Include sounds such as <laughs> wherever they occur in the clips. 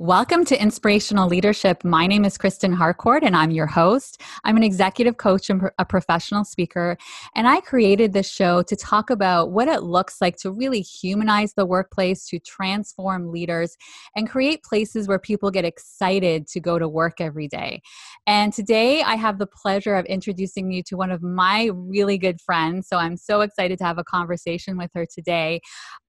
Welcome to Inspirational Leadership. My name is Kristen Harcourt and I'm your host. I'm an executive coach and a professional speaker, and I created this show to talk about what it looks like to really humanize the workplace, to transform leaders, and create places where people get excited to go to work every day. And today I have the pleasure of introducing you to one of my really good friends. So I'm so excited to have a conversation with her today.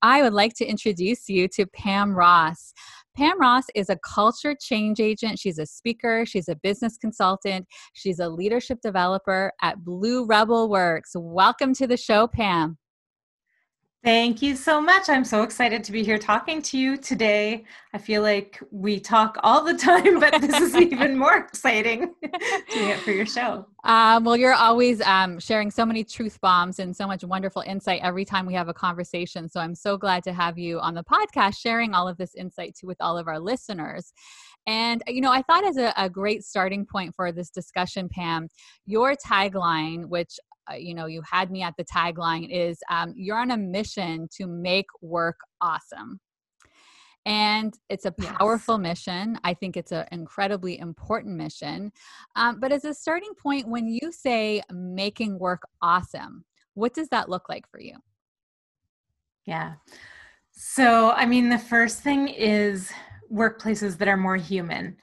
I would like to introduce you to Pam Ross. Pam Ross is a culture change agent. She's a speaker, she's a business consultant, she's a leadership developer at Blue Rebel Works. Welcome to the show, Pam. Thank you so much. I'm so excited to be here talking to you today. I feel like we talk all the <laughs> time, but this is <laughs> even more exciting <laughs> doing it for your show. Um, well, you're always um, sharing so many truth bombs and so much wonderful insight every time we have a conversation. So I'm so glad to have you on the podcast sharing all of this insight too with all of our listeners. And, you know, I thought as a, a, great starting point for this discussion, Pam, your tagline, which you know you had me at the tagline is um, you're on a mission to make work awesome. And it's a powerful yes. mission. I think it's an incredibly important mission. Um, but as a starting point when you say making work awesome what does that look like for you? Yeah. So i mean the first thing is workplaces that are more human.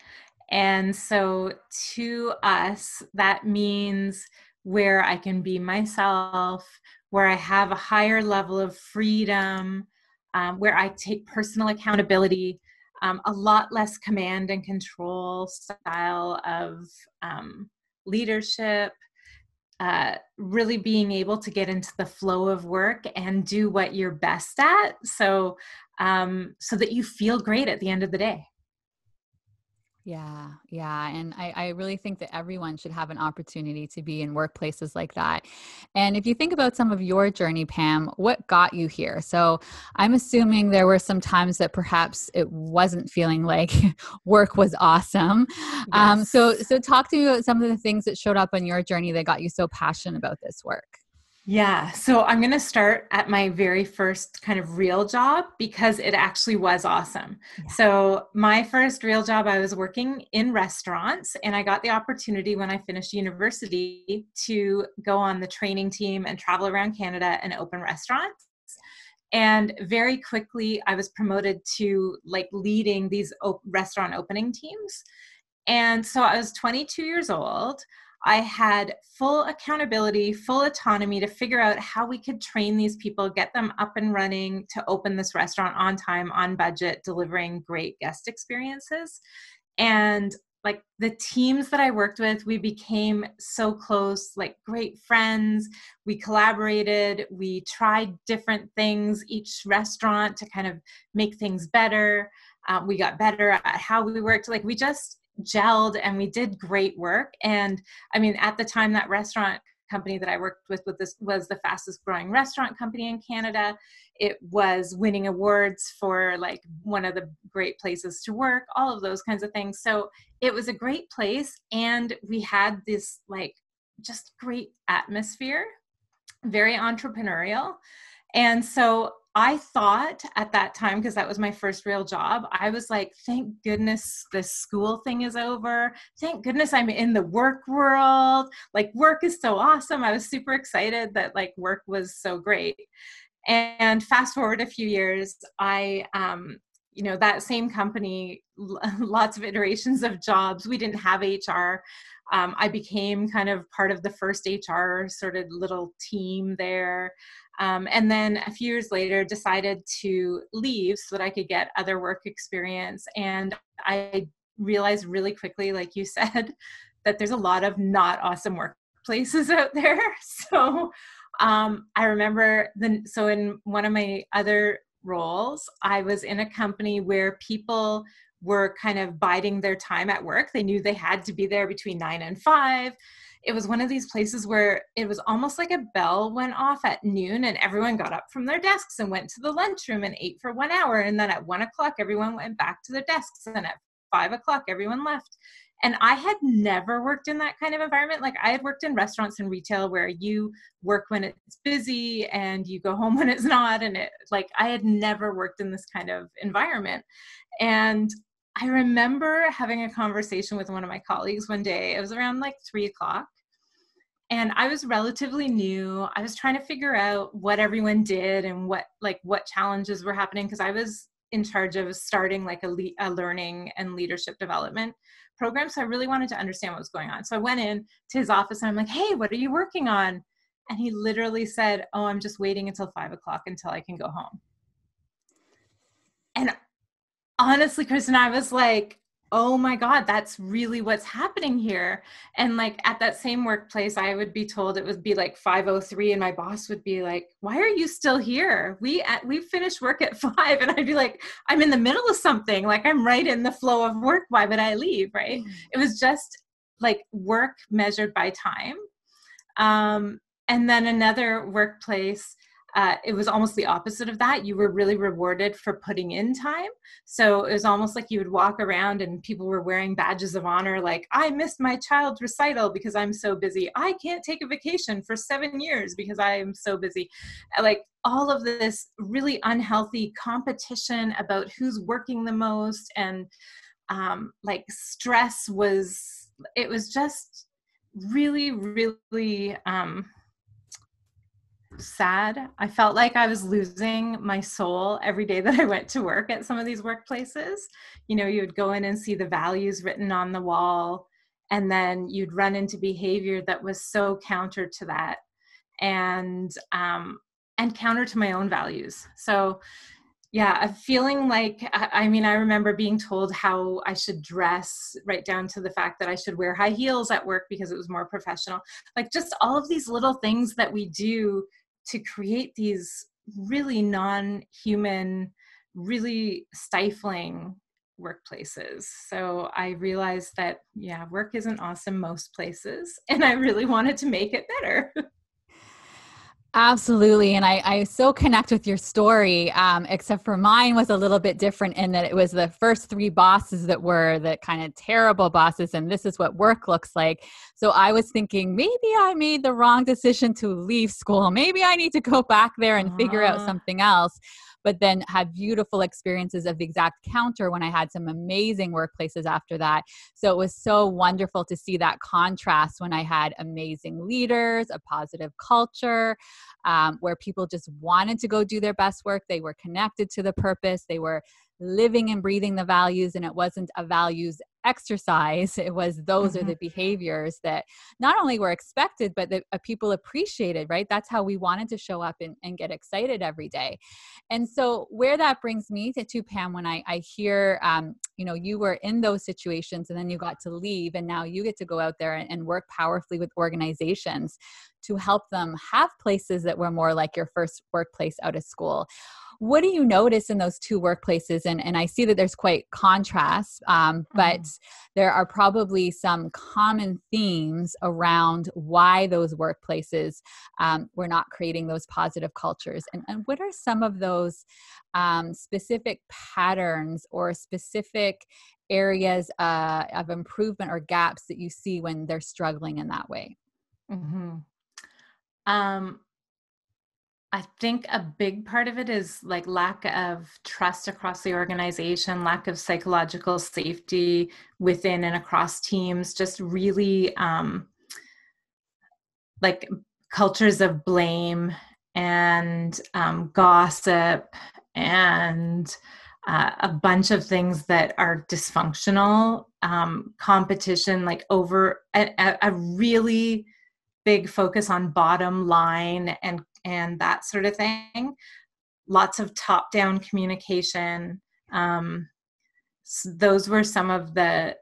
And so to us that means where I can be myself, where I have a higher level of freedom, um, where I take personal accountability, um, a lot less command and control style of um, leadership. Uh, really being able to get into the flow of work and do what you're best at, so um, so that you feel great at the end of the day. Yeah, yeah. And I, I really think that everyone should have an opportunity to be in workplaces like that. And if you think about some of your journey, Pam, what got you here? So I'm assuming there were some times that perhaps it wasn't feeling like <laughs> work was awesome. Yes. Um, so so talk to me about some of the things that showed up on your journey that got you so passionate about this work. Yeah, so I'm going to start at my very first kind of real job because it actually was awesome. Yeah. So, my first real job, I was working in restaurants, and I got the opportunity when I finished university to go on the training team and travel around Canada and open restaurants. And very quickly, I was promoted to like leading these op- restaurant opening teams. And so I was 22 years old. I had full accountability, full autonomy to figure out how we could train these people, get them up and running to open this restaurant on time, on budget, delivering great guest experiences. And like the teams that I worked with, we became so close, like great friends. We collaborated, we tried different things, each restaurant to kind of make things better. Uh, we got better at how we worked. Like we just gelled and we did great work. And I mean, at the time, that restaurant company that I worked with, with this was the fastest growing restaurant company in Canada. It was winning awards for like one of the great places to work, all of those kinds of things. So it was a great place. And we had this like just great atmosphere, very entrepreneurial. And so I thought at that time, because that was my first real job, I was like, thank goodness this school thing is over. Thank goodness I'm in the work world. Like, work is so awesome. I was super excited that like work was so great. And fast forward a few years, I, um, you know, that same company, <laughs> lots of iterations of jobs. We didn't have HR. Um, I became kind of part of the first HR sort of little team there. Um, and then a few years later, decided to leave so that I could get other work experience. And I realized really quickly, like you <laughs> said, that there's a lot of not awesome workplaces <laughs> out there. <laughs> So um, I remember the so in one of my other roles, I was in a company where people were kind of biding their time at work. They knew they had to be there between nine and five it was one of these places where it was almost like a bell went off at noon and everyone got up from their desks and went to the lunchroom and ate for one hour. And then at one o'clock, everyone went back to their desks. And at five o'clock, everyone left. And I had never worked in that kind of environment. Like I had worked in restaurants and retail where you work when it's busy and you go <laughs> home when it's not. And it like I had never worked in this kind of environment. And I remember having a conversation with one of my colleagues one day. It was around like three o'clock. And I was relatively new. I was trying to figure out what everyone did and what like what challenges were happening because I was in charge of starting like a, le- a learning and leadership development program. So I really wanted to understand what was going on. So I went in to his office and I'm like, hey, what are you working on? And he literally said, oh, I'm just waiting until five o'clock until I can go home. And honestly, Kristen, I was like, oh my god that's really what's happening here. And like at that same workplace i would be told it would be like 503 and my boss would be like why are you still here? We at we finished work at <laughs> 5 and i'd be like i'm in the middle of something. Like i'm right in the flow of work. Why would i leave? Right? Mm. it was just like work measured by time. Um and then another workplace uh, it was almost the opposite of that. You were really rewarded for putting in time. So it was almost like you would walk around and people were wearing badges of honor, like, I missed my child's recital because I'm so busy. I can't take a vacation for seven years because I am so busy. Like all of this really unhealthy competition about who's working the most and um, like stress was, it was just really, really. Um, sad. I felt like I was losing my soul every day that I went to work at some of these workplaces. You know, you would go in and see the values written on the wall, and then you'd run into behavior that was so counter to that, and um, and counter to my own values. So, yeah, a feeling like I mean, I remember being told how I should dress, right down to the fact that I should wear high heels at work because it was more professional. Like just all of these little things that we do to create these really non-human really stifling workplaces. So i realized that yeah work isn't awesome most places <laughs> and i really wanted to make it better <laughs> Absolutely. And I, I so connect with your story, um, except for mine was a little bit different in that it was the first three bosses that were the kind of terrible bosses, and this is what work looks like. So I was thinking maybe I made the wrong decision to leave school. Maybe I need to go back there and figure out uh-huh. something else but then had beautiful experiences of the exact counter when I had some amazing workplaces after that. So it was so wonderful to see that contrast when I had amazing leaders, a positive culture, um, where people just wanted to go do their best work. They were connected to the purpose, they were living and breathing the values and it wasn't a values exercise. It was those mm-hmm. are the behaviors that not only were expected but that uh, people appreciated right? That's how we wanted to show up and, and get excited every day. And so where that brings me to, to pam when i, I hear um, you know you were in those situations and then you got to leave and now you get to go out there and, and work powerfully with organizations to help them have places that were more like your first workplace out of school what do you notice in those two workplaces and, and i see that there's quite contrast um, but mm-hmm. there are probably some common themes around why those workplaces um, were not creating those positive cultures and, and what are some of those um, specific patterns or specific areas uh, of improvement or gaps that you see when they're struggling in that way mm-hmm. um, I think a big part of it is like lack of trust across the organization, lack of psychological safety within and across teams, just really um, like cultures of blame and um, gossip and uh, a bunch of things that are dysfunctional, um, competition, like over a, a really big focus on bottom line and and that sort of thing. Lots of top down communication. Um, so those were some of the,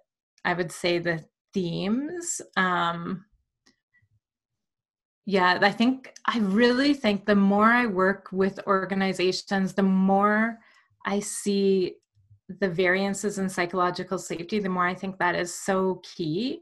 I would say, the themes. Um, yeah, I think, I really think the more I work with organizations, the more I see the variances in psychological safety, the more I think that is so key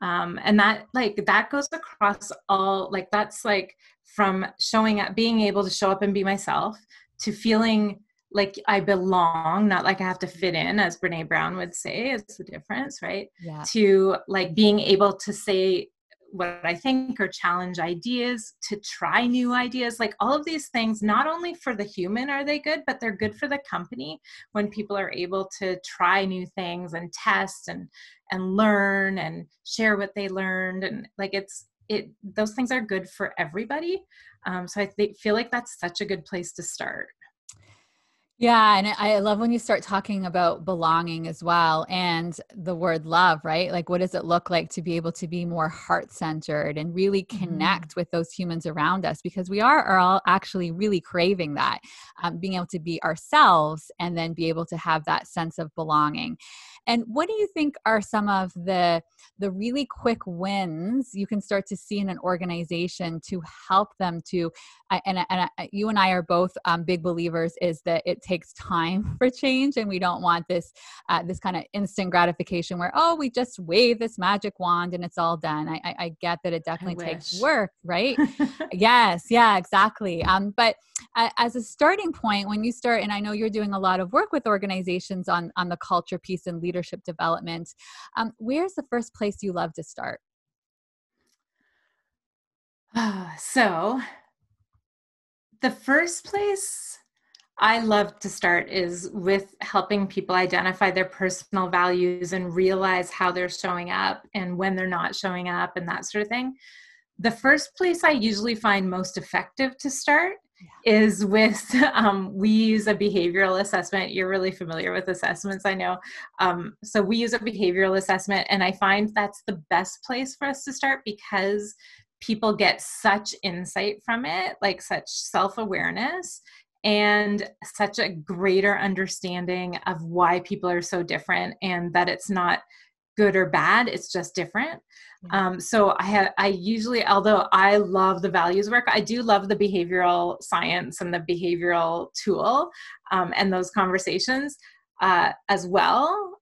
um, and that like that goes across all like that's like from showing up being able to show up and be myself to feeling like i belong not like i have to fit in as brene brown would say is the difference right yeah. to like being able to say what I think or challenge ideas, to try new ideas. Like all of these things, not only for the human are they good, but they're good for the company when people are able to try new things and test and and learn and share what they learned and like it's it those things are good for everybody. Um, so I th- feel like that's such a good place to start. Yeah, and I love when you start talking about belonging as well and the word love, right? Like, what does it look like to be able to be more heart centered and really mm-hmm. connect mm-hmm. with those humans around us? Because we are, are all actually really craving that, um, being able to be ourselves and then be able to have that sense of belonging. And what do you think are some of the the really quick wins you can start to see in an organization to help them to? And, and, and you and I are both um, big believers is that it takes time <laughs> for change, and we don't want this uh, this kind of instant gratification where oh we just wave this magic wand and it's all done. I, I, I get that it definitely takes work, right? <laughs> yes, yeah, exactly. Um, but uh, as a starting point, when you start, and I know you're doing a lot of work with organizations on on the culture piece and leadership development. Um, where's the first place you love to start? Uh, <sighs> so, the first place I love to start is with helping people identify their personal values and realize how they're showing up and when they're not showing up and that sort of thing. The first place I usually find most effective to start is with <laughs> um, we use a behavioral assessment. You're really familiar with assessments i know. Um, so we use a behavioral assessment and i find that's the best place for us to start because people get such insight from it like such self-awareness and such a greater understanding of why people are so different and that it's not good or bad it's just different. Um, so i have i usually although i love the values work i do love the behavioral science and the behavioral tool um, and those conversations uh, as well.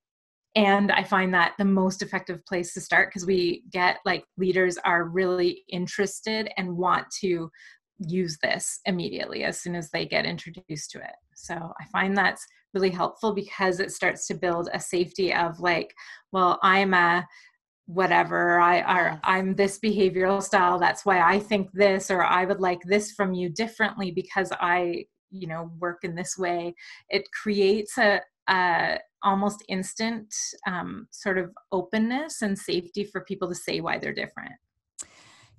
And i find that the most effective place to start because we get like leaders are really interested and want to use this immediately as soon as they get introduced to it. So i find that's really helpful because it starts to build a safety of like well i'm a whatever i are i'm this behavioral style that's why i think this or i would like this from you differently because i you know work in this way. It creates a, a almost instant um, sort of openness and safety for people to say why they're different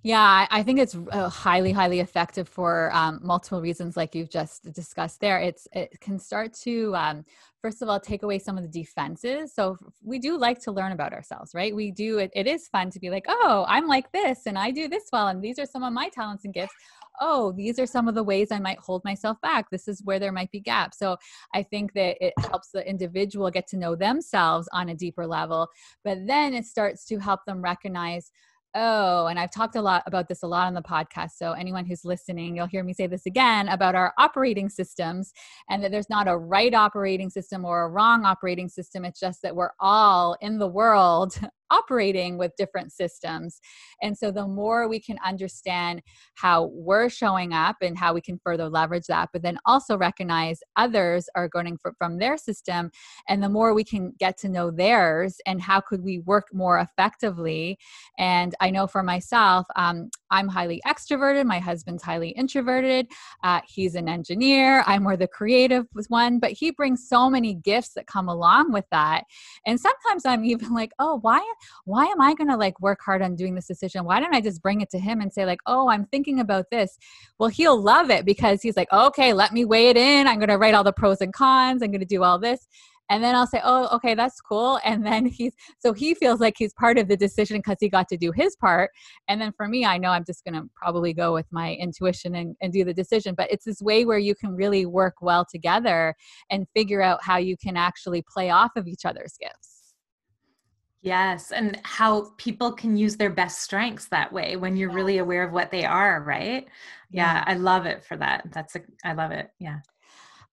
yeah, I think it's uh, highly, highly effective for um, multiple reasons, like you've just discussed there. It's it can start to um, first of all take away some of the defenses. So we do like to learn about ourselves, right? We do. It, it is fun to be like, oh, I'm like this, and I do this well, and these are some of my talents and gifts. Oh, these are some of the ways I might hold myself back. This is where there might be gaps. So I think that it helps the individual get to know themselves on a deeper level, but then it starts to help them recognize Oh, and I've talked a lot about this a lot on the podcast. So, anyone who's listening, you'll hear me say this again about our operating systems and that there's not a right operating system or a wrong operating system. It's just that we're all in the world operating with different systems. And so the more we can understand how we're showing up and how we can further leverage that, but then also recognize others are going from their system, and the more we can get to know theirs and how could we work more effectively. And I know for myself, um, I'm highly extroverted. My husband's highly introverted. Uh, he's an engineer. I'm more the creative one, but he brings so many gifts that come along with that. And sometimes I'm even like, oh, why why am I going to like work hard on doing this decision? Why don't I just bring it to him and say, like, oh, I'm thinking about this? Well, he'll love it because he's like, okay, let me weigh it in. I'm going to write all the pros and cons. I'm going to do all this and then I'll say, "Oh, okay, that's cool." <laughs> And then he's so he feels like he's part of the decision because he got to do his part. And then for me, I know I'm just going to probably go with my intuition and, and do the decision. But it's this way where you can really work well together and figure out how you can actually play off of each other's gifts. Yes, and how people can use their best strengths that way when you're really aware of what they are, right? Yeah, yeah, I love it for that. That's a I love it. Yeah.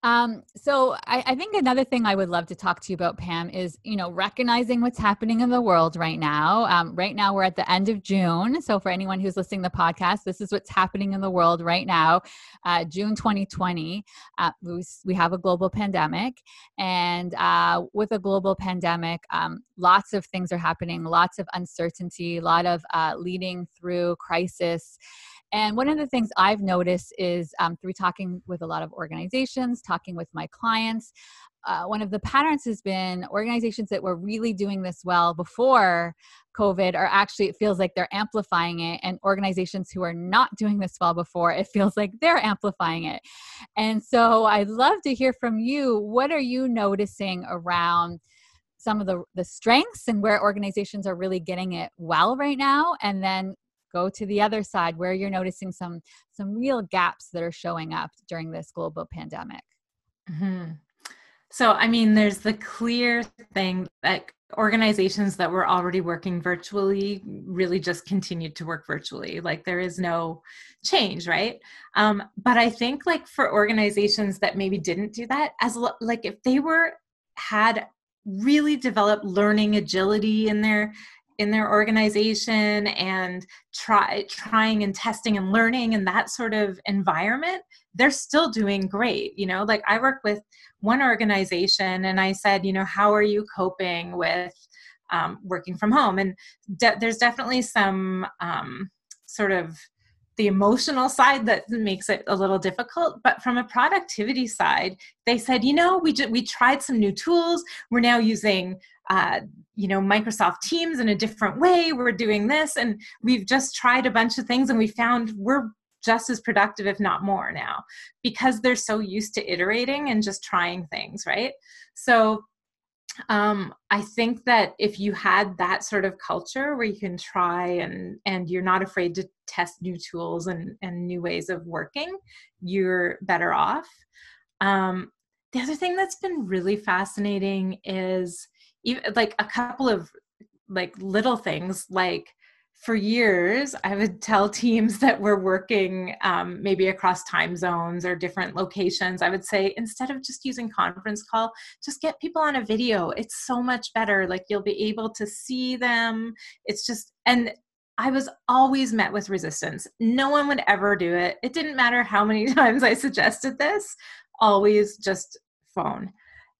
Um, so I, I, think another thing I would love to talk to you about, Pam, is you know recognizing what's happening in the world right now. Um, right now, we're at the end of June. So for anyone who's listening to the podcast, this is what's happening in the world right now. Uh, June 2020, uh, we, we, have a global pandemic, and uh, with a global pandemic, um, lots of things are happening, lots of uncertainty, a lot of uh, leading through crisis. And one of the things I've noticed is um, through talking with a lot of organizations, talking with my clients, uh, one of the patterns has been organizations that were really doing this well before COVID are actually, it feels like they're amplifying it. And organizations who are not doing this well before, it feels like they're amplifying it. And so I'd love to hear from you. What are you noticing around? some of the the strengths and where organizations are really getting it well right now and then go to the other side where you're noticing some some real gaps that are showing up during this global pandemic. Mm-hmm. so i mean there's the clear thing that organizations that were already working virtually really just continued to work virtually. Like there is no change right? Um, but i think like for organizations that maybe didn't do that as like if they were had really developed learning agility in their in their organization and try trying and testing and learning in that sort of environment they're still doing great you know? Like i work with one organization and i said you know how are you coping with um, working from home? And de- there's definitely some um, sort of the emotional side that makes it a little difficult but from a productivity side they said you know we we tried some new tools. We're now using uh, you know microsoft teams in a different way. We're doing this and we've just tried a bunch of things and we found we're just as productive if not more now because they're so used to iterating and just trying things right? So um, i think that if you had that sort of culture where you can try and and you're not afraid to test new tools and and new ways of working you're better off. Um, the other thing that's been really fascinating is even like a couple of like little things like for years i would tell <laughs> teams that were working um, maybe across time zones or different locations i would say instead of just using conference call just get people on a video it's so much better like you'll be able to see them it's just and I was always met with resistance. No one would ever do it. It didn't matter how many <laughs> times I suggested this, always just phone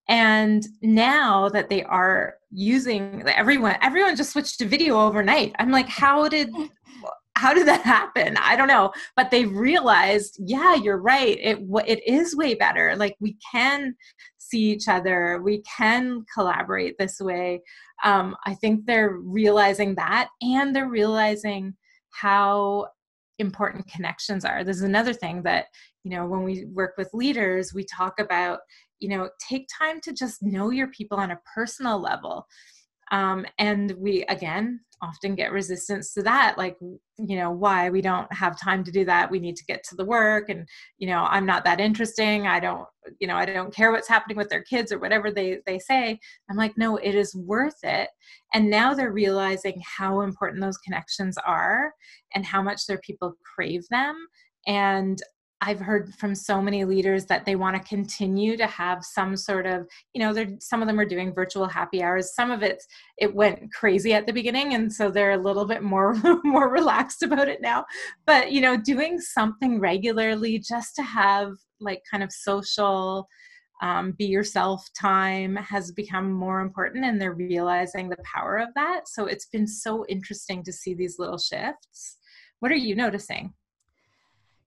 and now that they are using everyone everyone just switched to video overnight. I'm like how did how did that happen? I don't know. But they realized yeah you're right. It it is way better. Like we can see each other. We can collaborate this way. Um, i think they're realizing that and they're realizing how important connections are. This is another thing that you know when we work with leaders we talk about you know take time to just know your people on a personal level. Um, and we again often get resistance to that like you know why? We don't have time to do that. We need to get to the work. And you know i'm not that interesting. I don't you know i don't care what's happening with their kids or whatever they they say. I'm like no it is worth it. And now they're realizing how important those connections are and how much their people crave them. And I've heard from so many leaders that they want to continue to have some sort of, you know, they're some of them are doing virtual happy hours. Some of it it went crazy at the beginning, and so they're a little bit more <laughs> more relaxed about it now. But you know, doing something regularly just to have like kind of social um, be yourself time has become more important and they're realizing the power of that so it's been so interesting to see these little shifts what are you noticing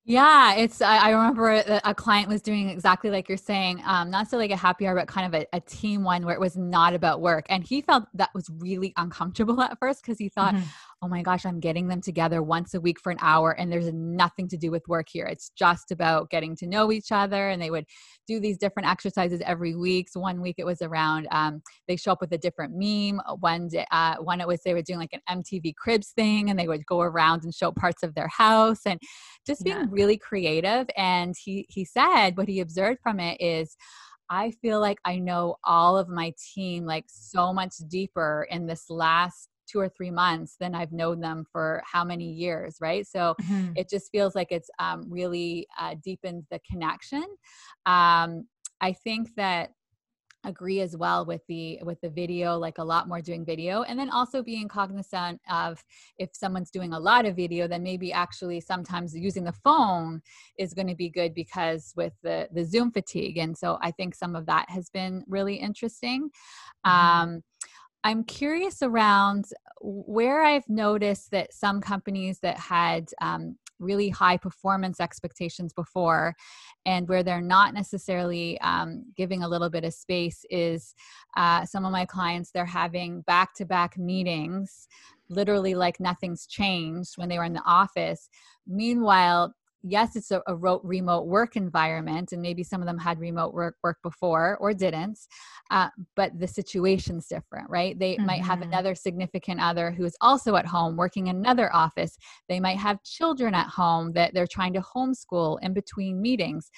yeah, it's. I, I remember a, a, client was doing exactly like you're saying, um, not so like a happy hour, but kind of a, a, team one where it was not about work, and he felt that was really uncomfortable <laughs> at first because he thought, mm-hmm oh my gosh, I'm getting them together once a week for an hour and there's nothing to do with work here. It's just about getting to know each other. And they would do these different exercises every week. So one week it was around, um, they show up with a different meme. One, day, uh, one it was they were doing like an MTV Cribs thing and they would go around and show parts of their house and just being yeah. really creative. And he, he said what he observed from it is, I feel like I know all of my team like so much deeper in this last two or three months than I've known them for how many years, right? So mm-hmm. it just feels like it's um, really uh, deepened the connection. Um, I think that agree as well with the with the video like a lot more doing video and then also being cognizant of if someone's doing a lot of video then maybe actually sometimes using the phone is going to be good because with the the zoom fatigue and so i think some of that has been really interesting mm-hmm. um I'm curious around where I've noticed that some companies that had um, really high performance expectations before and where they're not necessarily um, giving a little bit of space is uh, some of my clients they're having back-to-back meetings literally like nothing's changed when they were in the office. Meanwhile yes, it's a, a, remote work environment, and maybe some of them had remote work work before or didn't, uh, but the situation's different, right? They mm-hmm. might have mm-hmm. another significant other who is also at home working another office. They might have children at home that they're trying to homeschool in between meetings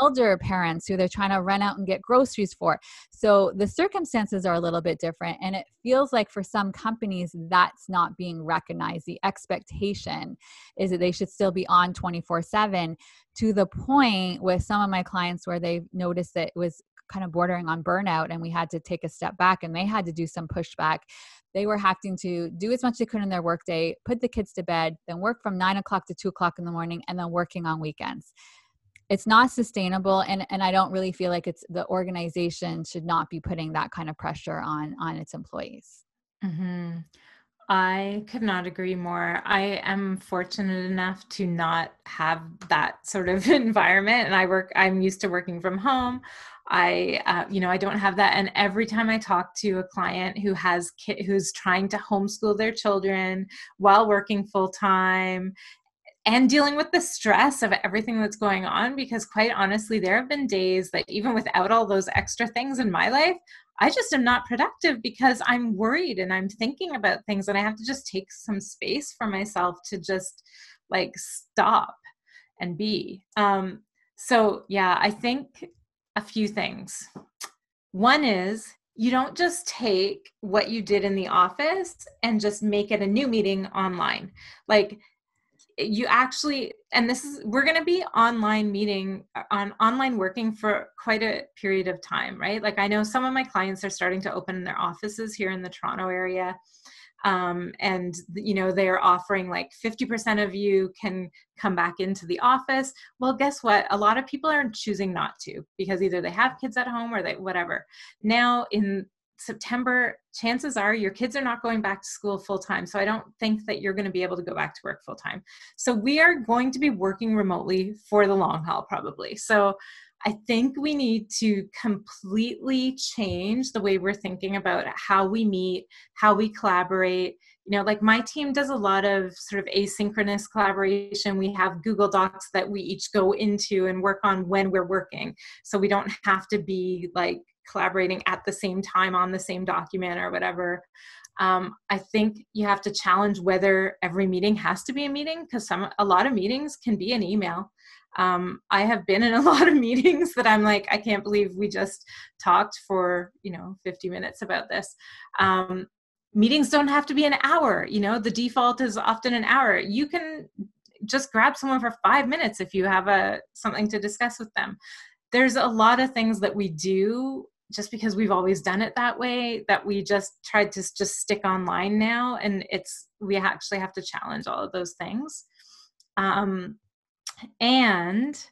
elder parents who they're trying to run out and get groceries for. So the circumstances are a little bit different. And it feels like for some companies, that's not being recognized. The expectation is that they should still be on 24 7 to the point with some of my clients where they've noticed that it was kind of bordering on burnout and we had to take a step back and they had to do some pushback they were having to do as much as they could in their workday put the kids to bed then work from nine o'clock to two o'clock in the morning and then working on weekends it's not sustainable and and i don't really feel like it's the organization should not be putting that kind of pressure on on its employees. Mm-hmm. i could not agree more. I am fortunate enough to not have that sort of <laughs> environment and i work i'm used to working from home. I uh, you know i don't have that and every time i talk to a client who has ki- who's trying to homeschool their children while working full time and dealing with the stress of everything that's going on because quite honestly there have been days that even without all those extra things in my life i just am not productive because i'm worried and i'm thinking about things and i have to just take some space for myself to just like stop and be. Um so yeah i think a few things. One is you don't just take what you did in the office and just make it a new meeting online. Like you actually and this is we're going to be online meeting uh, on online working for quite a period of time right? Like i know some of my clients are starting to open their offices here in the toronto area um, and you know they're offering like 50% of you can come back into the office. Well guess what? A lot of people are choosing not to because either they have kids at home or they whatever. Now in September, chances are your kids are not going back to school full time. So I don't think that you're going to be able to go back to work full time. So we are going to be working remotely for the long haul, probably. So I think we need to completely change the way we're thinking about how we meet, how we collaborate. You know, like my team does a lot of sort of asynchronous collaboration. We have Google Docs that we each go into and work on when we're working. So we don't have to be like collaborating at the same time on the same document or whatever. Um, I think you have to challenge whether every meeting has to be a meeting because some a lot of meetings can be an email. Um, I have been in a <laughs> lot of meetings that I'm like, I can't believe we just talked for you know 50 minutes about this. Um, meetings don't have to be an hour. You know, the default is often an hour. You can just grab someone for five minutes if you have a something to discuss with them there's a lot of things that we do just because we've always done it that way that we just tried to just stick online now and it's we actually have to challenge all of those things. Um, and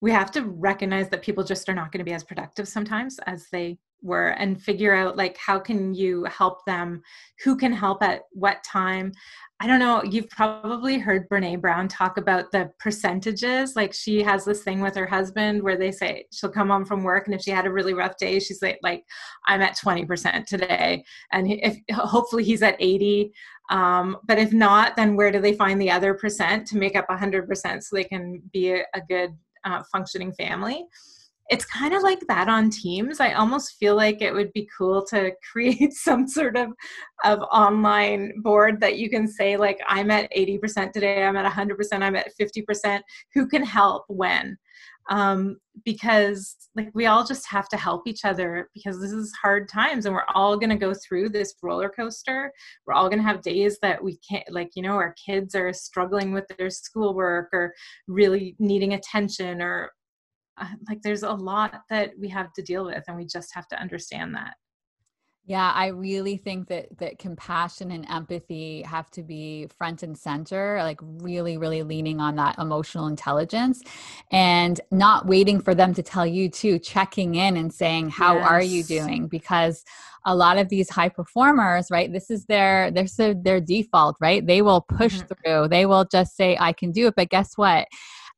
we have to recognize that people just are not going to be as productive sometimes as they were and figure out like how can you help them who can help at what time I don't know, you've probably heard Brene Brown talk about the percentages. Like she has this thing with her husband where they say she'll come home from work and if she had a really rough day, she's like, like I'm at 20% today. And if hopefully he's at 80. Um, but if not, then where do they find the other percent to make up 100% so they can be a, a good uh, functioning family? It's kind of like that on teams. I almost feel like it would be cool to <laughs> create some sort of of online board that you can say like i'm at 80% today i'm at 100% i'm at 50% who can help when? Um, because like we all just have to help each other because this is hard times and we're all going to go through this roller coaster. We're all going to have days that we can't like you know our kids are struggling with their schoolwork or really needing attention or like there's a lot that we have to deal with and we just have to understand that yeah, I really think that that compassion and empathy have to be front and center, like really really leaning on that emotional intelligence and not waiting for them to tell you to checking in and saying how yes. are you doing because a lot of these high performers, right? This is their this is their default, right? They will push mm-hmm. through. They will just say I can do it, but guess what?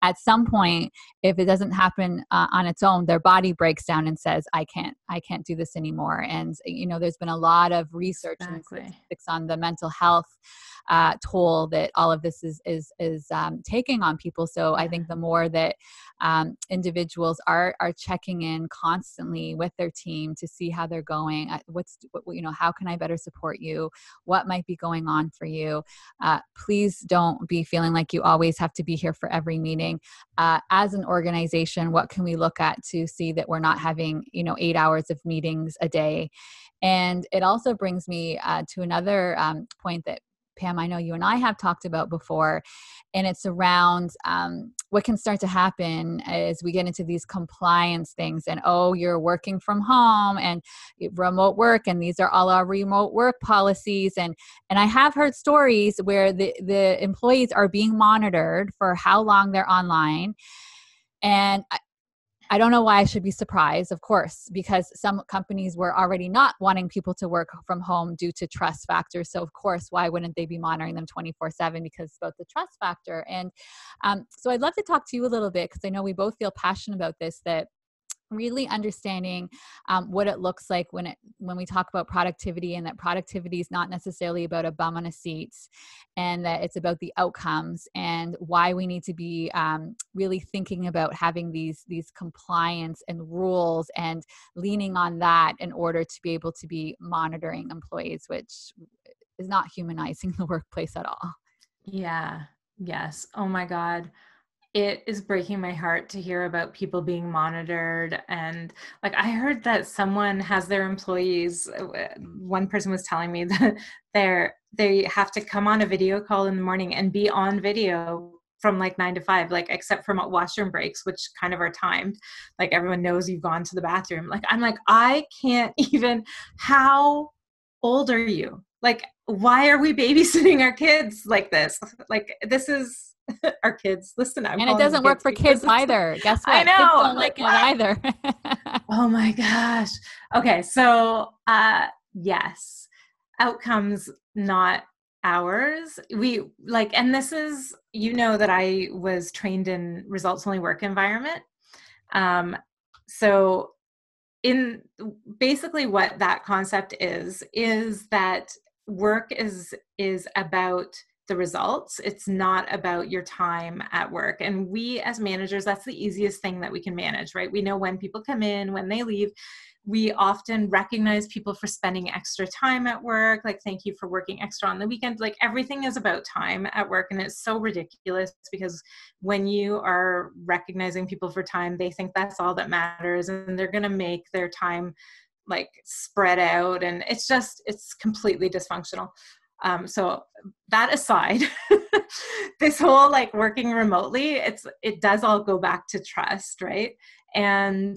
at some point if it doesn't happen uh, on its own their body breaks down and says i can't i can't do this anymore and you know there's been a lot of research exactly. and statistics on the mental health uh, toll that all of this is is is um, taking on people. So I think the more that um, individuals are are checking in constantly with their team to see how they're going, uh, what's what, you know how can I better support you, what might be going on for you. Uh, please don't be feeling like you always have to be here for every meeting. Uh, as an organization, what can we look at to see that we're not having you know eight hours of meetings a day? And it also brings me uh, to another um, point that Pam, I know you and I have talked about before, and it's around um, what can start to happen as we get into these compliance things. And oh, you're working from home and remote work, and these are all our remote work policies. And and I have heard stories where the the employees are being monitored for how long they're online. And I don't know why I should be surprised, of course, because some companies were already not wanting people to work from home due to trust factors. So, of course, why wouldn't they be monitoring them 24 7 because about the trust factor? And um, so, I'd love to talk to you a little bit because I know we both feel passionate about this that really understanding um, what it looks like when it when we talk about productivity and that productivity is not necessarily about a bum on a seat and that it's about the outcomes and why we need to be um, really thinking about having these these compliance and rules and leaning on that in order to be able to be monitoring employees which is not humanizing <laughs> the workplace at all. Yeah. Yes. Oh my god it is breaking my heart to hear about people being monitored and like i heard that someone has their employees uh, one person was telling me <laughs> that they're they have to come on a video call in the morning and be on video from like nine to five like except for washroom breaks which kind of are timed like everyone knows you've gone to the bathroom. Like i'm like i can't <laughs> even how old are you? Like why are we babysitting our kids like this? Like this is <laughs> our kids. Listen, I'm and it doesn't work for kids <laughs> either. Guess what? I know. Kids don't like, like it either. <laughs> oh my gosh. Okay, so uh, yes, outcomes not ours. We like, and this is you know that I was trained in results only work environment. Um, so in basically what that concept is is that work is is about the results. It's not about your time at work. And we, as managers, that's the easiest thing that we can manage, right? We know when people come in, when they leave. We often recognize people for spending extra time at work, like, thank you for working extra on the weekend. Like, everything is about time at work. And it's so ridiculous because when you are recognizing people for time, they think that's all that matters. And they're going to make their time like spread out. And it's just, it's completely dysfunctional. Um, so that aside, <laughs> this whole like working remotely, it's it does all go back to trust, right? And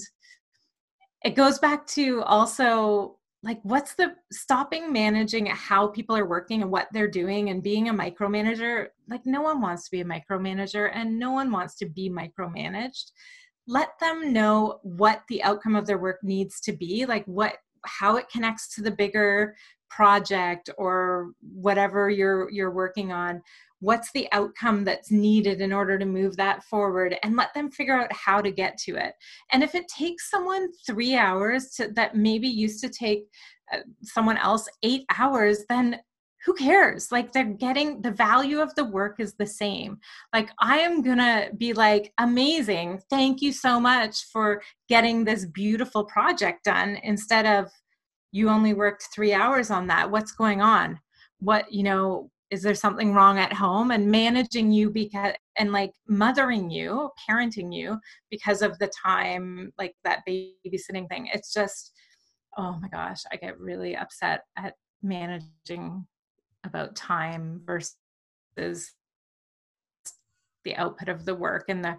it goes back to also like what's the stopping managing how people are working and what they're doing and being a micromanager like no one wants to be a micromanager and no one wants to be micromanaged let them know what the outcome of their work needs to be like what how it connects to the bigger project or whatever you're you're working on what's the outcome that's needed in order to move that forward and let them figure out how to get to it. And if it takes someone 3 hours to that maybe used to take uh, someone else 8 hours then who cares? Like they're getting the value of the work is the same. Like i am gonna be like amazing. Thank you so much for getting this beautiful project done instead of you only worked three hours on that what's going on? What you know is there something wrong at home? And managing you because and like mothering you parenting you because of the time like that babysitting thing. It's just oh my gosh i get really upset at managing about time versus the output of the work and the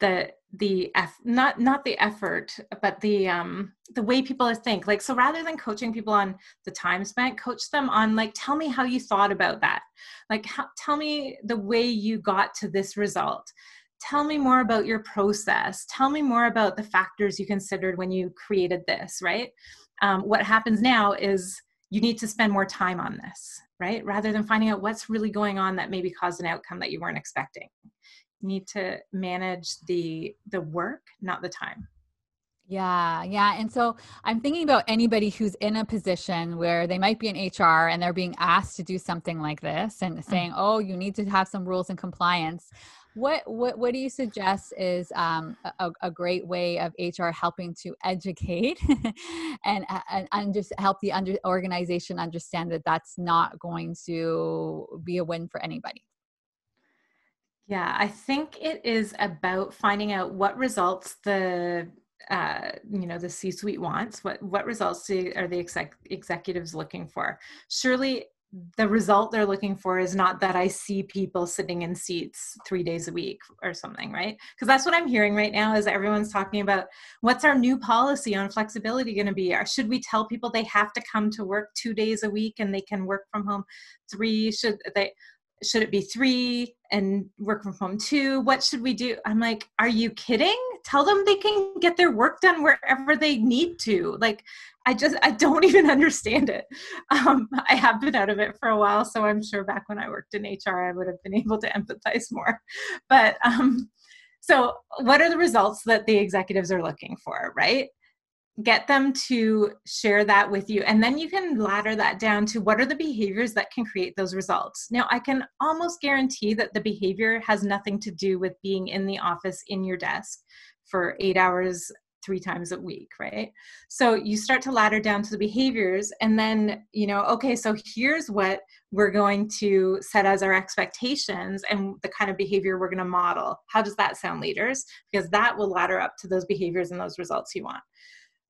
the the eff- not not the effort but the um the way people think like so rather than coaching people on the time spent coach them on like tell me how you thought about that. Like how, tell me the way you got to this result. Tell me more about your process. Tell me more about the factors you considered when you created this right? Um, what happens now is you need to spend more time on this right? Rather than finding out what's really going on that maybe caused an outcome that you weren't expecting need to manage the the work not the time yeah, yeah. And so I'm thinking about anybody who's in a position where they might be in HR and they're being asked to do something like this and mm. saying, "Oh, you need to have some rules and compliance." What what what do you suggest is um, a, a, great way of HR helping to educate <laughs> and, and and just help the under, organization understand that that's not going to be a win for anybody? Yeah, I think it is about finding out what results the uh, you know the C-suite wants. What what results are the exec- executives looking for? Surely the result they're looking for is not that I see people sitting in seats three days a week or something, right? Because that's what I'm hearing right now is everyone's talking about what's our new policy on flexibility going to be? Or should we tell people they have to come to work two days a week and they can work from home three? Should they? Should it be three and work from home two? What should we do? I'm like, are you kidding? Tell them they can get their work done wherever they need to. Like, I just, I don't <laughs> even understand it. Um, I have been out of it for a while, so I'm sure back when I worked in HR, I would have been <laughs> able to empathize more. But um, so, what are the results that the executives are looking for, right? Get them to share that with you and then you can ladder that down to what are the behaviors that can create those results. Now i can almost guarantee that the behavior has nothing to do with being in the office in your desk for eight hours three times a week right? So you start to ladder down to the behaviors and then you know okay so here's what we're going to set as our expectations and the kind of behavior we're going to model. How does that sound leaders? Because that will ladder up to those behaviors and those results you want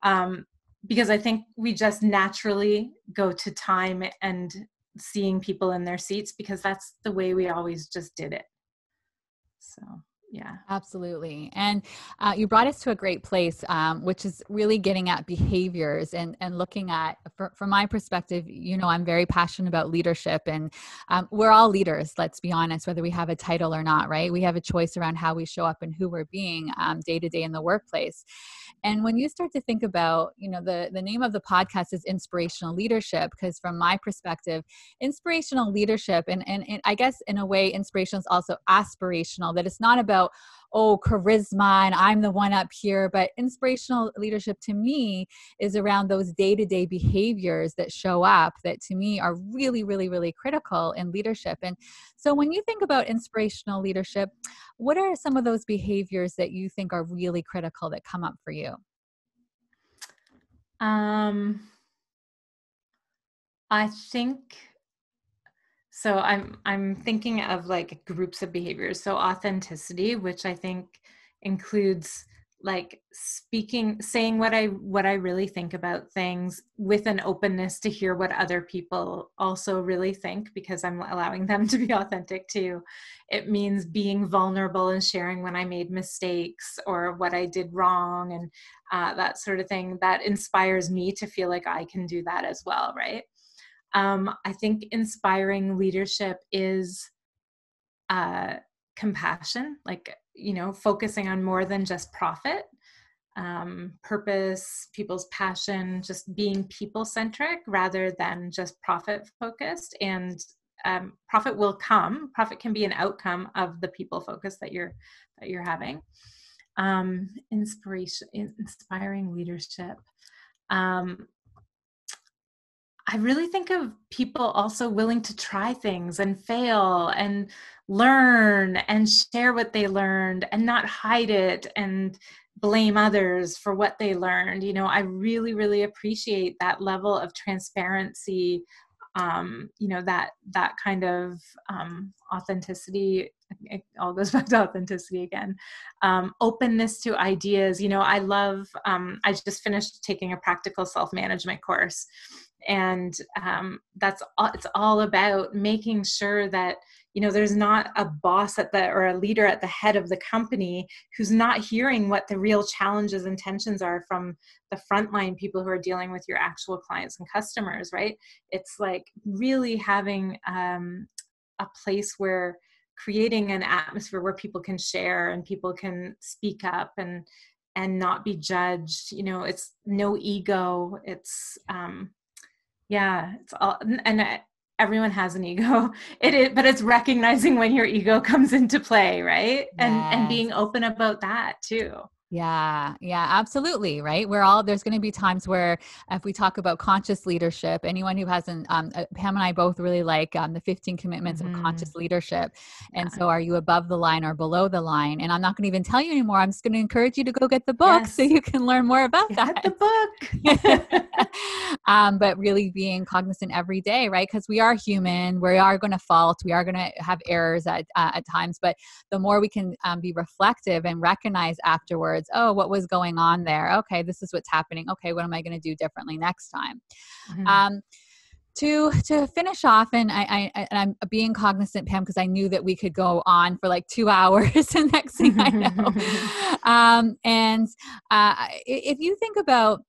um, because I think we just naturally go to time and seeing people in their seats because that's the way we always just did it. So yeah. Absolutely. And uh, you brought us to a great place um, which is really getting at behaviors and and looking at for, from my perspective you know i'm very passionate about leadership and um, we're all leaders let's be honest whether we have a title or not right? We have a choice around how we show up and who we're being um, day to day in the workplace. And when you start to think about you know the the name of the podcast is inspirational leadership because from my perspective inspirational leadership and, and, and i guess in a way inspiration is also aspirational that it's not about about oh charisma and i'm the one up here but inspirational leadership to me is around those day-to-day behaviors that show up that to me are really really really critical in leadership. And so when you think about inspirational leadership what are some of those behaviors that you think are really critical that come up for you? Um i think so i'm i'm thinking of like groups of behaviors. So authenticity which i think includes like speaking saying what i what i really think about things with an openness to hear what other people also really think because i'm allowing them to be <laughs> authentic too. It means being vulnerable and sharing when i made mistakes or what i did wrong and uh, that sort of thing. That inspires me to feel like i can do that as well right um, I think inspiring leadership is uh, compassion, like, you know, focusing on more than just profit, um, purpose, people's passion, just being people centric rather than just profit focused. And um, profit will come. Profit can be an outcome of the people focus that you're that you're having. Um, inspiration, inspiring leadership. Um, I really think of people also willing to try things and fail and learn and share what they learned and not hide it and blame others for what they learned. You know, I really, really appreciate that level of transparency. Um, you know that that kind of um, authenticity it all goes <laughs> back to authenticity again um, openness to ideas you know i love um, i just finished taking a practical self-management course and um, that's all, it's all about making sure that you know there's not a boss at the or a leader at the head of the company who's not hearing what the real challenges and tensions are from the frontline people who are dealing with your actual clients and customers right? It's like really having um, a place where creating an atmosphere where people can share and people can speak up and and not be judged you know it's no ego it's um yeah it's all and uh, everyone has an ego. <laughs> It is but it's recognizing when your ego <laughs> comes into play right? And and being open about that too yeah, yeah, absolutely. Right. We're all, there's going to be times where, if we talk about conscious leadership, anyone who hasn't, um, uh, Pam and I both really like um, the 15 commitments mm-hmm. of conscious leadership. And yeah. so, are you above the line or below the line? And I'm not going to even tell you anymore. I'm just going to encourage you to go get the book yes. so you can learn more about get that. the book. <laughs> um, but really being cognizant every day, right? Because we are human, we are going to fault, we are going to have errors at, uh, at times. But the more we can um, be reflective and recognize afterwards, oh what was going on there? Okay this is what's happening. Okay what am i going to do differently next time? Mm-hmm. um, to to finish off and I, I and I'm being cognizant Pam because I knew that we could go on for like two <laughs> hours and next thing I know. <laughs> Um, and uh, if you think about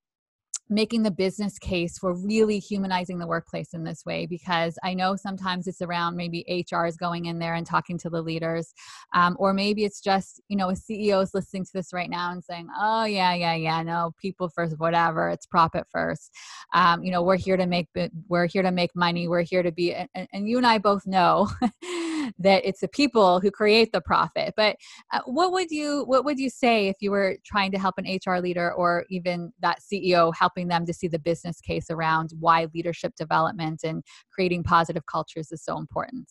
making the business case for really humanizing the workplace in this way because i know sometimes it's around maybe hr is going in there and talking to the leaders um, or maybe it's just you know a ceo is listening to this right now and saying oh yeah yeah yeah no people first whatever it's profit first. Um, you know we're here to make we're here to make money we're here to be and, and you and i both know <laughs> that it's the people who create the profit but uh, what would you what would you say if you were trying to help an hr leader or even that ceo helping them to see the business case around why leadership development and creating positive cultures is so important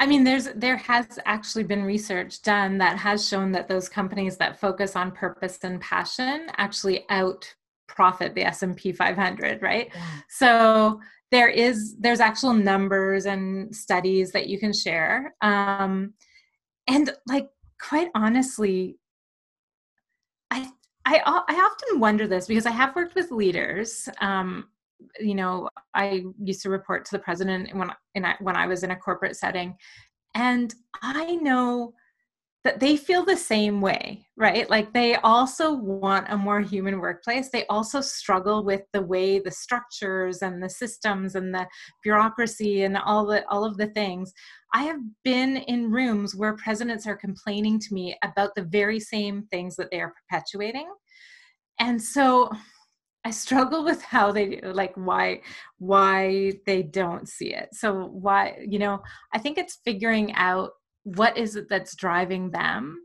I mean, there's there has actually been research done that has shown that those companies that focus on purpose and passion actually out profit the S&P 500, right? Yeah. So there is there's actual numbers and studies that you can share um, and like quite honestly I, I often wonder this because i have worked with leaders um, you know i used to report to the president when when i was in a corporate setting and i know that they feel the same way, right? Like they also want a more human workplace. They also struggle with the way the structures and the systems and the bureaucracy and all the all of the things. I have been in rooms where presidents are complaining to me about the very same things that they are perpetuating. And so I struggle with how they like why why they don't see it. So why, you know, I think it's figuring out what is it that's driving them?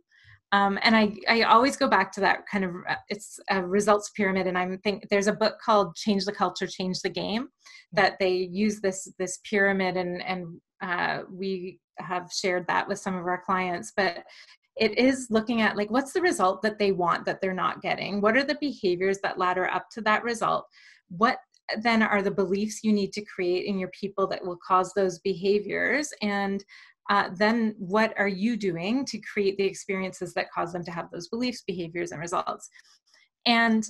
Um, and I, I always go back to that kind of uh, it's a results pyramid and i'm think there's a book called change the culture change the game that they use this this pyramid and and uh, we have shared that with some of our clients but it is looking at like what's the result that they want that they're not getting? What are the behaviors that ladder up to that result? What then are the beliefs you need to create in your people that will cause those behaviors? And uh, then what are you doing to create the experiences that cause them to have those beliefs, behaviors, and results? And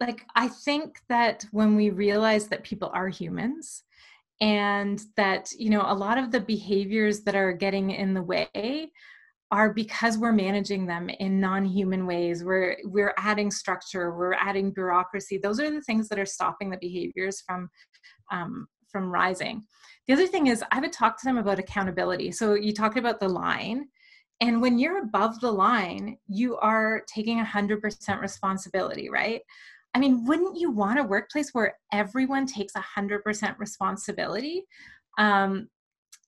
like, I think that when we realize that people are humans, and that you know a lot of the behaviors that are getting in the way are because we're managing them in non-human ways we're we're adding structure we're adding bureaucracy those are the things that are stopping the behaviors from um, from rising the other thing is, I would talk to them about accountability. So you talked about the line. And when you're above the line, you are taking 100% responsibility, right? I mean, wouldn't you want a workplace where everyone takes 100% responsibility? Um,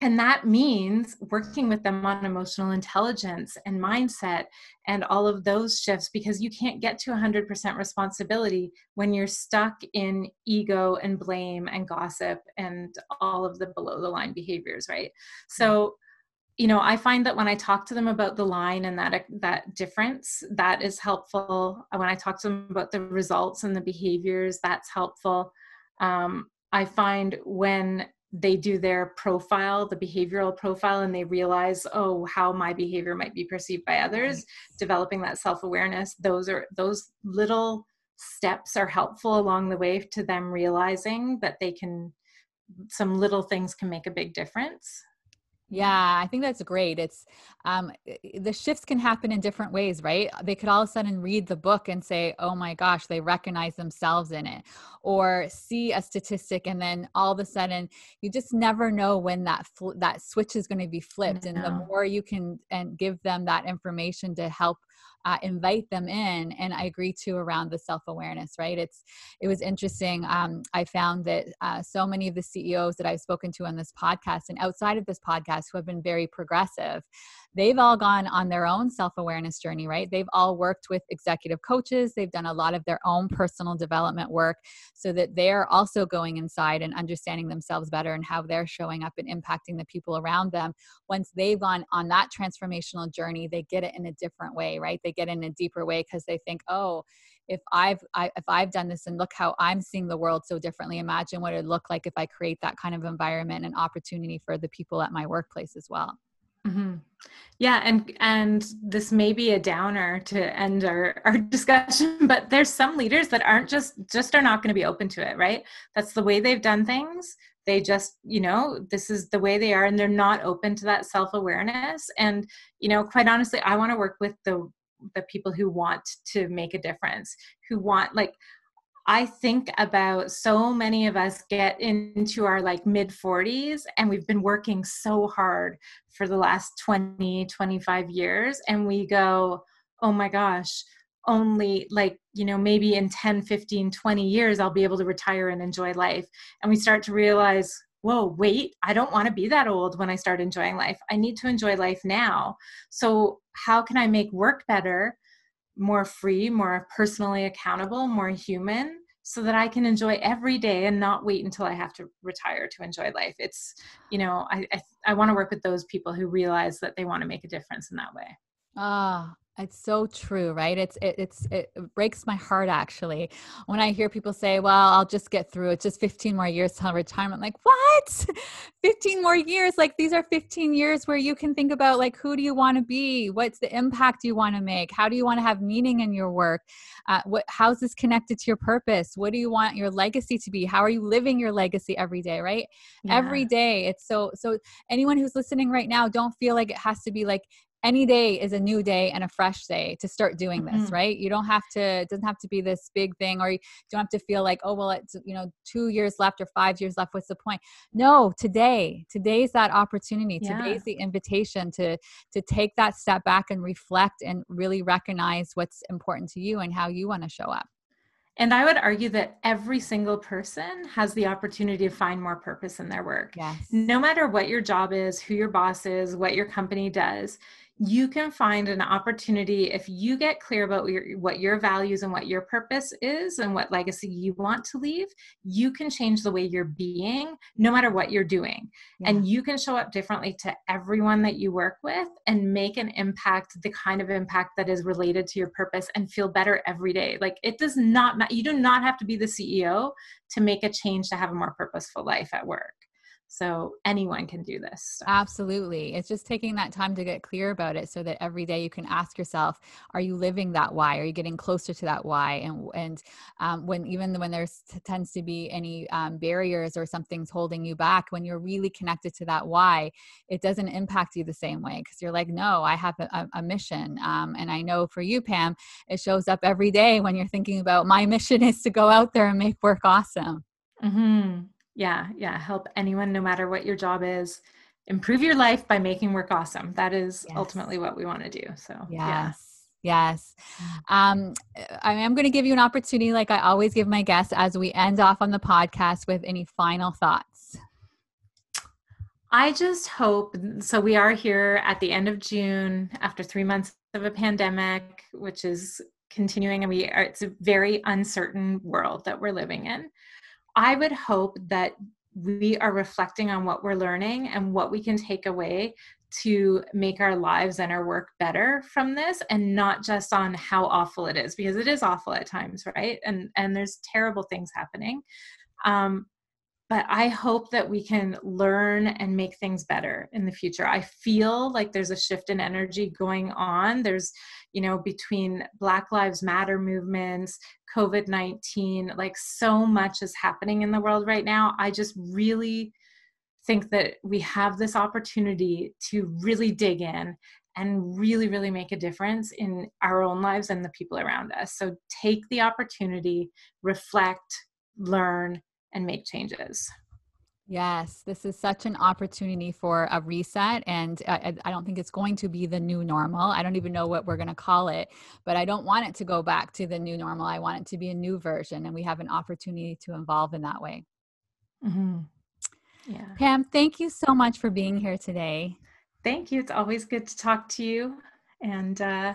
and that means working with them on emotional intelligence and mindset and all of those shifts because you can't get to 100% responsibility when you're stuck in ego and blame and gossip and all of the below the line behaviors right? So you know i find that when i talk to them about the line and that that difference that is helpful. When i talk to them about the results and the behaviors that's helpful. Um, i find when they do their profile, the behavioral profile, and they realize, oh, how my behavior might be perceived by others, right. developing that self-awareness. Those are those little steps are helpful along the way to them realizing that they can some little things can make a big difference yeah, I think that's great. It's um, the shifts can happen in different ways, right? They could all of a sudden read the book and say, "Oh my gosh," they recognize themselves in it, or see a statistic, and then all of a sudden, you just never know when that fl- that switch is going to be flipped. And the more you can and give them that information to help uh, invite them in and i agree too around the self-awareness right it's it was interesting um, i found that uh, so many of the ceos that i've spoken to on this podcast and outside of this podcast who have been very progressive. They've all gone on their own self-awareness journey right? They've all worked with executive coaches. They've done a lot of their own personal development work so that they're also going inside and understanding themselves better and how they're showing up and impacting the people around them. Once they've gone on that transformational journey they get it in a different way right? They get in a deeper way because they think oh if I've I, if I've done this and look how I'm seeing the world so differently, imagine what it'd look like if I create that kind of environment and opportunity for the people at my workplace as well. Mm-hmm. Yeah, and and this may be a downer to end our, our <laughs> discussion, but there's some leaders that aren't just just are not going to be open to it, right? That's the way they've done things. They just, you know, this is the way they are, and they're not open to that self awareness. And you know, quite honestly, I want to work with the the people who want to make a difference, who want like I think about so many of us get into our like mid 40s and we've been working so hard for the last 20, 25 years. And we go, oh my gosh, only like, you know, maybe in 10, 15, 20 years, I'll be able to retire and enjoy life. And we start to realize, whoa, wait, I don't want to be that old when I start enjoying life. I need to enjoy life now. So, how can I make work better? more free, more personally accountable, more human so that I can enjoy every day and not wait until I have to retire to enjoy life. It's, you know, I I, I want to work with those people who realize that they want to make a difference in that way. Ah, it's so true, right? It's it, it's it breaks my heart actually when I hear people say, "Well, I'll just get through it. Just 15 more years till retirement." I'm like, what? <laughs> 15 more years? Like these are 15 years where you can think about like who do you want to be? What's the impact you want to make? How do you want to have meaning in your work? Uh, what how's this connected to your purpose? What do you want your legacy to be? How are you living your legacy every day? Right? Yeah. Every day. It's so so. Anyone who's listening right now, don't feel like it has to be like any day is a new day and a fresh day to start doing this mm-hmm. right you don't have to it doesn't have to be this big thing or you don't have to feel like oh well it's you know two years left or five years left what's the point no today today's that opportunity yeah. today's the invitation to to take that step back and reflect and really recognize what's important to you and how you want to show up and I would argue that every single person has the opportunity to find more purpose in their work. Yes. No matter what your job is, who your boss is, what your company does, you can find an opportunity if you get clear about your, what your values and what your purpose is and what legacy you want to leave you can change the way you're being no matter what you're doing. Yeah. and you can show up differently to everyone that you work with and make an impact the kind of impact that is related to your purpose and feel better every day. Like it does not you do not have to be the ceo to make a change to have a more purposeful life at work so anyone can do this. Absolutely. It's just taking that time to get clear about it so that every day you can ask yourself, are you living that why? Are you getting closer to that why? And, and um, when, even when there tends to be any um, barriers or something's holding you back, when you're really connected to that why, it doesn't impact you the same way because you're like, no, I have a, a mission. Um, and I know for you, Pam, it shows up every day when you're thinking about my mission is to go out there and make work awesome. Mm-hmm yeah yeah help anyone no matter what your job is improve your life by making work awesome that is yes. ultimately what we want to do so yes. yeah Yes. Mm. Um, I am going to give you an opportunity, like I always give my guests, as we end off on the podcast with any final thoughts. I just hope so. We are here at the end of June after three months of a pandemic, which is continuing, and we are, it's a very uncertain world that we're living in. I would hope that we are reflecting on what we're learning and what we can take away to make our lives and our work better from this and not just on how awful it is because it is awful at times right? And and there's terrible things happening. Um, but I hope that we can learn and make things better in the future. I feel like there's a shift in energy going on. There's, you know, between Black Lives Matter movements, COVID 19, like so much is happening in the world right now. I just really think that we have this opportunity to really dig in and really, really make a difference in our own lives and the people around us. So take the opportunity, reflect, learn, and make changes. Yes, this is such an opportunity for a reset. And I, I, don't think it's going to be the new normal. I don't even know what we're going to call it, but I don't want it to go back to the new normal. I want it to be a new version, and we have an opportunity to evolve in that way. Mm-hmm. Yeah. Pam, thank you so much for being here today. Thank you. It's always good to talk to you. And uh,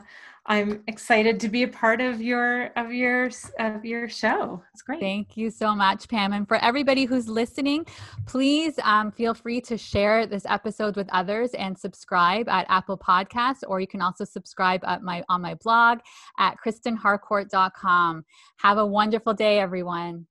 I'm excited to be a part of your of your of your show. It's great. Thank you so much, Pam. And for everybody who's listening, please um, feel free to share this episode with others and subscribe at Apple Podcasts, or you can also subscribe at my on my blog at KristenHarcourt.com. Have a wonderful day, everyone.